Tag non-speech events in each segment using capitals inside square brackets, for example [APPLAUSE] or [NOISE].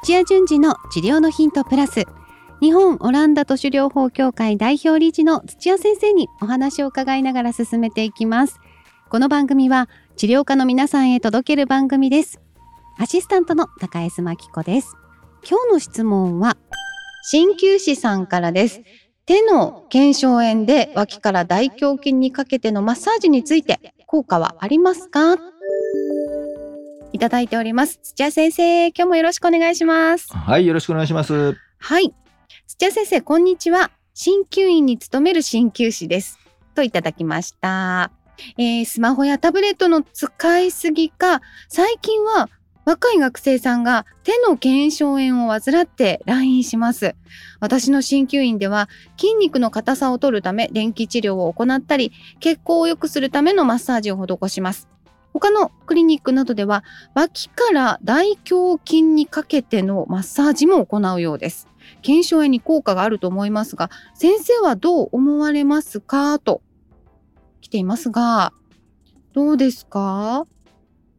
土屋順次の治療のヒントプラス。日本オランダ都市療法協会代表理事の土屋先生にお話を伺いながら進めていきます。この番組は治療家の皆さんへ届ける番組です。アシスタントの高江真紀子です。今日の質問は鍼灸師さんからです。手の腱鞘炎で脇から大胸筋にかけてのマッサージについて効果はありますか？いただいております。土屋先生、今日もよろしくお願いします。はい、よろしくお願いします。はい。土屋先生、こんにちは。鍼灸院に勤める鍼灸師です。といただきました。えースマホやタブレットの使いすぎか、最近は若い学生さんが手の腱鞘炎を患って来院します。私の鍼灸院では筋肉の硬さを取るため電気治療を行ったり、血行を良くするためのマッサージを施します。他のクリニックなどでは脇から大胸筋にかけてのマッサージも行うようです。腱鞘炎に効果があると思いますが、先生はどう思われますか？と来ていますが、どうですか？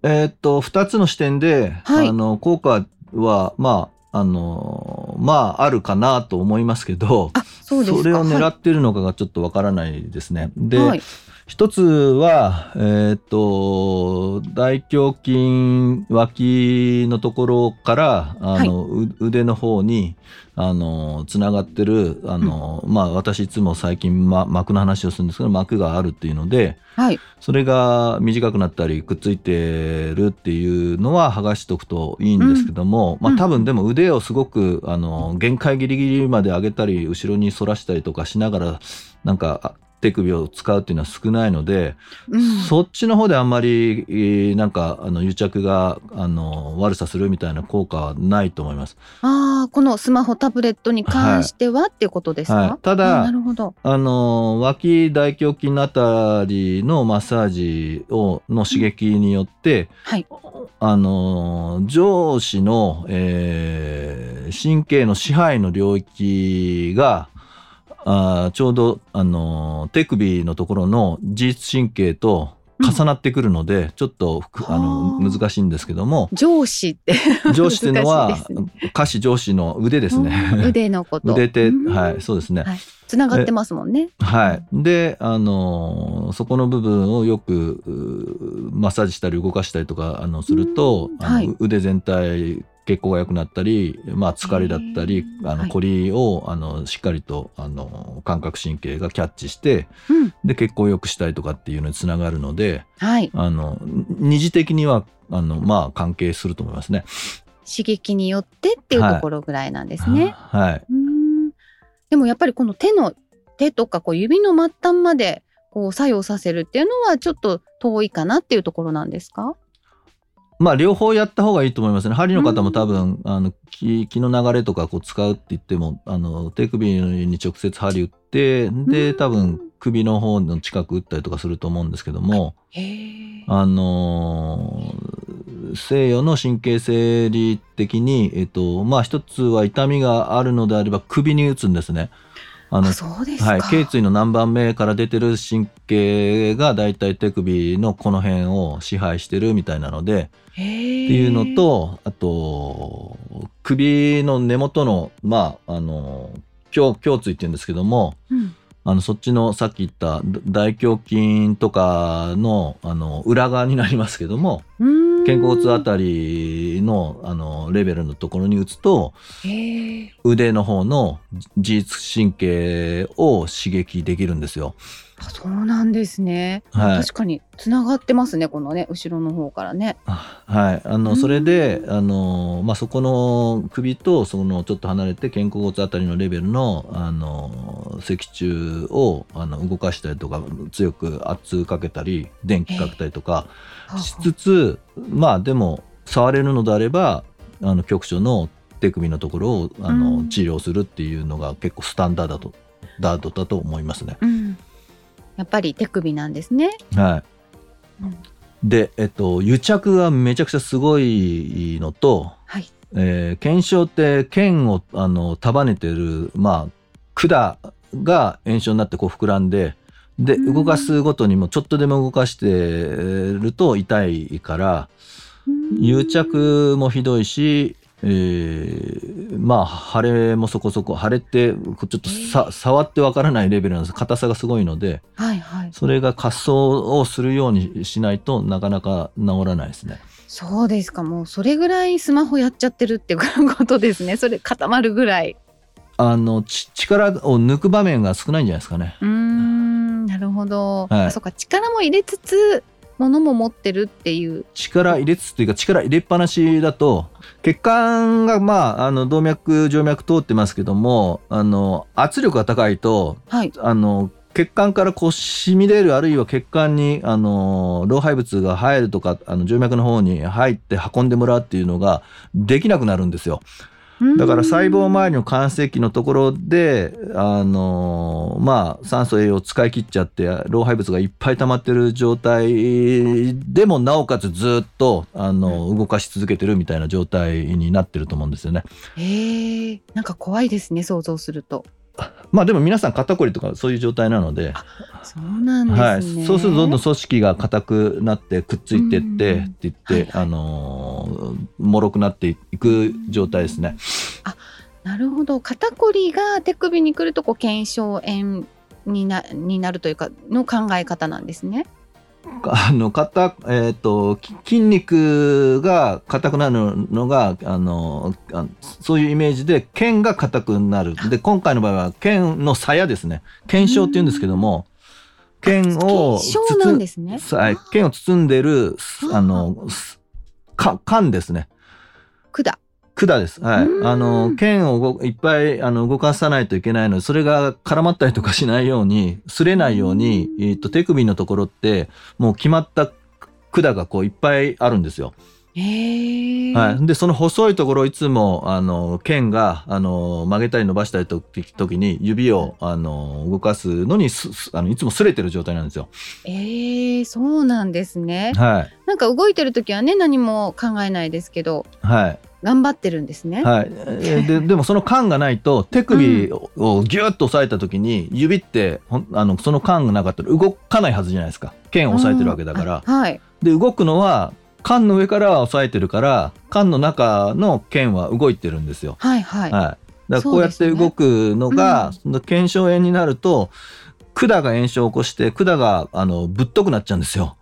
えーっと、二つの視点で、はい。あの、効果は、まあ、あの、まあ、あるかなと思いますけど、あ、そうですか。れを狙はってるのかがちょっとわからないですね。で、はい、一つは、えーっと、大胸筋脇のところから、あの、う腕の方に、あの、つながってる、あの、まあ、私いつも最近、ま、膜の話をするんですけど、膜があるっていうので、はい、それが短くなったりくっついてるっていうのは剥がしとくといいんですけども、うん。まあ多分でも腕をすごくあのの限界ギリギリまで上げたり後ろに反らしたりとかしながらなんか手首を使うっていうのは少ないので、うんそっちの方であんまりえーなんかあの癒着があの悪さするみたいな効果はないと思います。ああ、このスマホ、タブレットに関しては、っていうことですか、はいただあなるほど。あの脇大胸筋のあたりのマッサージをの刺激によって、はい。あの上司の、えー神経の支配の領域があーちょうど、あの手首のところの自律神経と重なってくるので、ちょっとふあのはあ難しいんですけども上司って [LAUGHS] 上司っていうのは難しいです下肢上司の腕ですうんね。腕のこと。腕手うんはいそうですね。はいつながってますもんね。はい。で、あのそこの部分をよくうマッサージしたり動かしたりとかあのすると、うんはい腕全体血行が良くなったり、まあ、疲れだったりあの凝りをあのしっかりとあの感覚神経がキャッチしてうん。で血行を良くしたりとかっていうのにつながるのではい。あの二次的にはあの、まあ、関係すると思いますね。刺激によってっていうところぐらいなんですね。はい。うーんでもやっぱりこの手の手とかこう指の末端までこう作用させるっていうのはちょっと遠いかなっていうところなんですか？まあ両方やった方がいいと思いますね。針の方も多分、あの気気の流れとかこう使うって言ってもあの手首に直接針打ってでうん多分首の方の近く打ったりとかすると思うんですけども。あのー西洋の神経生理的に、えっとまあ一つは痛みがあるのであれば首に打つんですね。あのあそうですか。はい、頸椎の何番目から出てる神経がだいたい手首のこの辺を支配してるみたいなので。っていうのとあと首の根元のまああの胸胸椎っていうんですけどもうん、あのそっちのさっき言った大胸筋とかのあの裏側になりますけどもうーん肩甲骨あたりのあのレベルのところに打つと。腕の方の自律神経を刺激できるんですよ。あそうなんですね。はい確かにつながってますねこのね後ろの方からね。あはい、あうんのそれであの、まあ、そこの首とそのちょっと離れて肩甲骨あたりのレベルのあの脊柱をあの動かしたりとか強く圧かけたり電気かけたりとかしつつまあでも触れるのであればあの局所の手首のところをあうのん治療するっていうのが結構スタンダードだとダードだと思いますね。うん。やっぱり手首なんですね。はいうんで、えっと、癒着がめちゃくちゃすごいのと、はい。えー腱鞘って腱をあの束ねてる、まあ、管が炎症になってこう膨らんででうん。動かすごとにもちょっとでも動かしてると痛いから癒着もひどいしえーまあ腫れもそこそこ腫れってちょっとさ、触ってわからないレベルなんです硬さがすごいのではいはい。それが滑走をするようにしないとなかなか治らないですね。そうですか。もうそれぐらいスマホやっちゃってるってことですね。それ固まるぐらい。あのち力を抜く場面が少ないんじゃないですかね。うーん、なるほど。はいあ、そうか。力も入れつつ、物も持ってるっていう。力入れつつというか力入れっぱなしだと血管がまああの動脈静脈通ってますけどもあの圧力が高いとはい。あの血管からこう染み出るあるいは血管にあの老廃物が入るとかあの静脈の方に入って運んでもらうっていうのができなくなるんですよ。だから細胞周りの間隙のところで、あのまあ、酸素栄養を使い切っちゃって老廃物がいっぱい溜まってる状態でもなおかつずっとあの動かし続けてるみたいな状態になってると思うんですよね。へえ、なんか怖いですね。想像すると。まあでも皆さん肩こりとかそういう状態なので、そうなんですね。はい、そうするとどんどん組織が硬くなってくっついてってうんって言って、はいはいあのー脆くなっていく状態ですね。なるほど。肩こりが手首に来ると、こう腱鞘炎になになるというかの考え方なんですね。あの硬えー、とき筋肉が硬くなるのがあのあそういうイメージで腱が硬くなる。で今回の場合は腱の鞘ですね。腱鞘っていうんですけども腱を腱鞘なんですね。腱を包んでるあのすか管ですね。管。管です。はい。うんあの、剣を動いっぱいあの動かさないといけないので、それが絡まったりとかしないように、擦れないように、えっと、手首のところって、もう決まった管がこういっぱいあるんですよ。はい。で、その細いところをいつも、あの、剣が、あの、曲げたり伸ばしたりと時に、指を、あの、動かすのにす、すあの、いつも擦れてる状態なんですよ。ええ、そうなんですね。はい。なんか動いてる時はね、何も考えないですけど、はい。頑張ってるんですね。はい、えーででもその缶がないと手首ををギュッと押さえた時に指ってほんあのその缶がなかったら動かないはずじゃないですか剣を押さえてるわけだから、うんあはい。で動くのは缶の上からは押さえてるから缶の中の剣は動いてるんですよ。はいはい。はい、だからこうやって動くのが、その腱鞘炎になると管が炎症を起こして管があのぶっとくなっちゃうんですよ。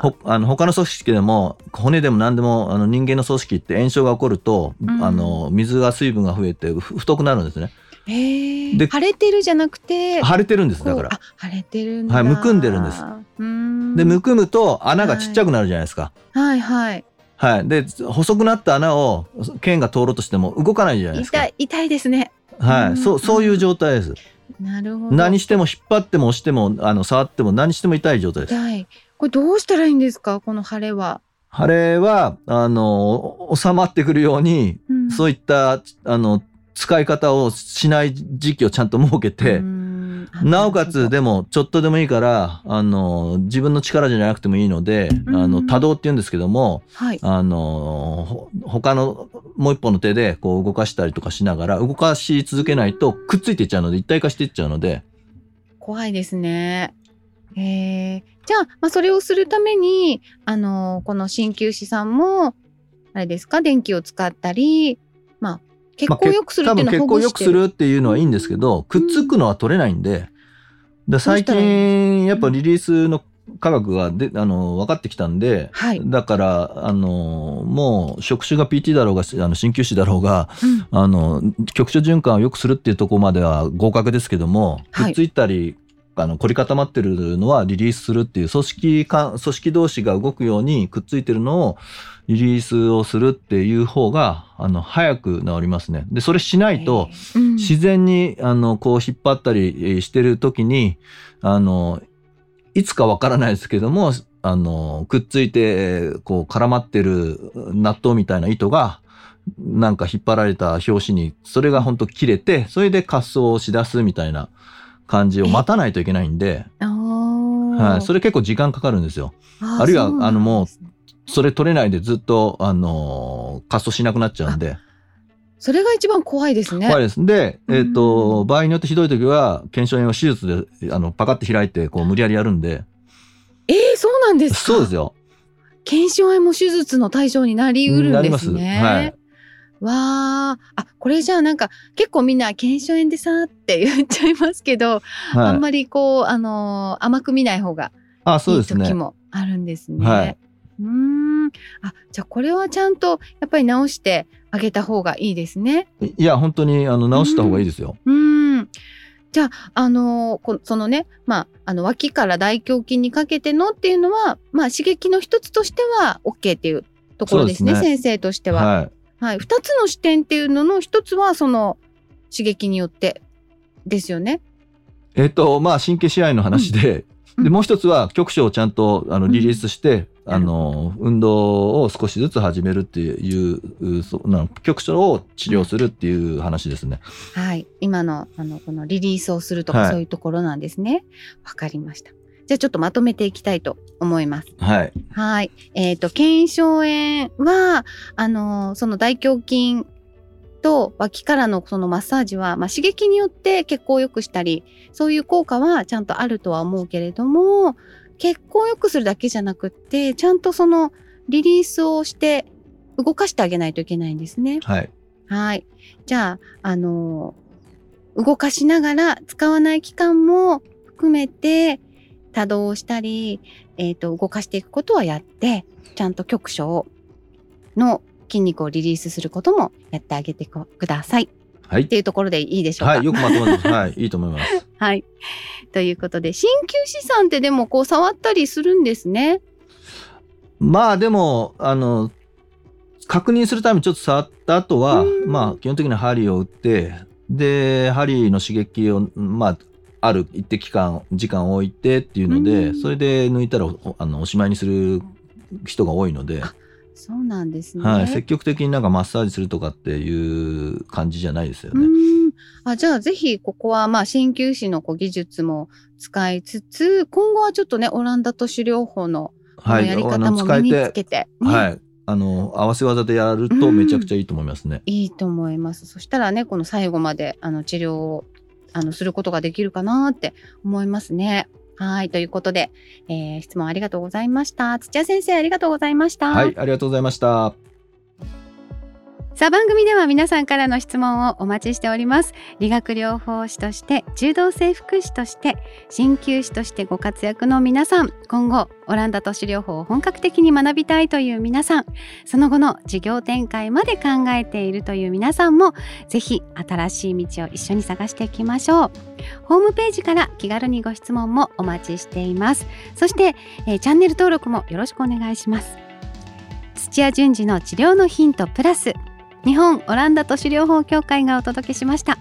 ほあの他の組織でも骨でも何でもあの人間の組織って炎症が起こると、うんあの水が水分が増えてふ太くなるんですね。で腫れてるじゃなくて、腫れてるんですだから腫れてるんだ。はいむくんでるんです。でむくむと穴がちっちゃくなるじゃないですかはいはい。はい、で細くなった穴を剣が通ろうとしても動かないじゃないですか痛い痛いですね。はい、うんそうそういう状態ですなるほど。何しても引っ張っても押してもあの触っても何しても痛い状態です痛い。これどうしたらいいんですか？この腫れは。腫れはあの収まってくるようにうんそういったあの使い方をしない時期をちゃんと設けて、なおかつるでもちょっとでもいいからあの自分の力じゃなくてもいいので、うん。あの多動っていうんですけどもはい。あのほ他のもう一本の手でこう動かしたりとかしながら動かし続けないとくっついていっちゃうので一体化していっちゃうので。怖いですね。えー、じゃあ、まあ、それをするために、あのこの鍼灸師さんも、あれですか、電気を使ったり、まあ、血まあ行良くするっていうのは多分血行良くするっていうのはいいんですけどくっつくのは取れないんでで最近やっぱリリースの科学がであの分かってきたんではい。だからあのもう職種が PT だろうがあの鍼灸師だろうがうんあの局所循環を良くするっていうところまでは合格ですけども、くっついたりあの凝り固まってるのはリリースするっていう組織間組織同士が動くようにくっついてるのをリリースをするっていう方があの早く治りますね。でそれしないと、自然にあのこう引っ張ったりえーしてる時にあのいつかわからないですけどもあのくっついてえーこう絡まってる納豆みたいな糸がなんか引っ張られた拍子にそれが本当切れてそれで滑走をしだすみたいな感じを待たないといけないんで、はい、それ結構時間かかるんですよ。あるいはあのもうそれ取れないでずっとあの滑走しなくなっちゃうんで。それが一番怖いですね。怖いです。で、えっ、うと、ん場合によってひどい時は、腱鞘炎を手術で、あの、パカって開いて、こう、無理やりやるんで。えー、そうなんですか？そうですよ。腱鞘炎も手術の対象になりうるんですね。はいわーあこれじゃあなんか結構みんな腱鞘炎でさーって言っちゃいますけど、あんまりこうあのー甘く見ない方がいうい時もあるんですね。はいうーん。あじゃあこれはちゃんとやっぱり直してあげた方がいいですね。いや本当にあの直した方がいいですよ、うーん。じゃあ、あのーこそのね、まあ、あの脇から大胸筋にかけてのっていうのは、まあ、刺激の一つとしては OK っていうところですねすね。先生としては。はい。はい、2つの視点っていうのの一つはその刺激によってですよね。えっ、とまあ神経支配の話で、うん。でもう一つは局所をちゃんとあのうんリリースして、うんあの運動を少しずつ始めるっていううそな局所を治療するっていう話ですね。はい、今のあのこのリリースをするとか、はいそういうところなんですね。わかりました。じゃあちょっとまとめていきたいと思います。はいはい。えっ、と、腱鞘炎は、あのーその大胸筋と脇からのそのマッサージは、まあ、刺激によって血行を良くしたり、そういう効果はちゃんとあるとは思うけれども、血行を良くするだけじゃなくって、ちゃんとそのリリースをして動かしてあげないといけないんですね。はいはい。じゃあ、あのー動かしながら使わない期間も含めて多動したり、えっ、と、動かしていくことはやって、ちゃんと局所をの筋肉をリリースすることもやってあげてください。はいっていうところでいいでしょうか？はいよくまとまってます。はいいいと思います。はい。ということで、鍼灸師さんってでもこう触ったりするんですね。まあでもあの確認するためにちょっと触った後はうんまあ基本的に針を打ってで針の刺激をまあある一定期間時間を置いてっていうので、うんそれで抜いたらおあのおしまいにする人が多いので、そうなんですね。はい、積極的になんかマッサージするとかっていう感じじゃないですようね。あじゃあぜひここはまあ鍼灸師のこう技術も使いつつ今後はちょっとねオランダ都市療法のやり方も身につけて、ねはい、あの合わせ技でやるとめちゃくちゃいいと思いますね。いいと思いますそしたらねこの最後まであの治療をあのすることができるかなって思いますね。はいということで、えー質問ありがとうございました土屋先生ありがとうございました。はい、ありがとうございました。さあ番組では皆さんからの質問をお待ちしております。理学療法士として柔道整復師として鍼灸師としてご活躍の皆さん。今後オランダ都市療法を本格的に学びたいという皆さん。その後の事業展開まで考えているという皆さんもぜひ新しい道を一緒に探していきましょう。ホームページから気軽にご質問もお待ちしています。そして、えーチャンネル登録もよろしくお願いします。土屋順次の治療のヒントプラス日本オランダ都市療法協会がお届けしました。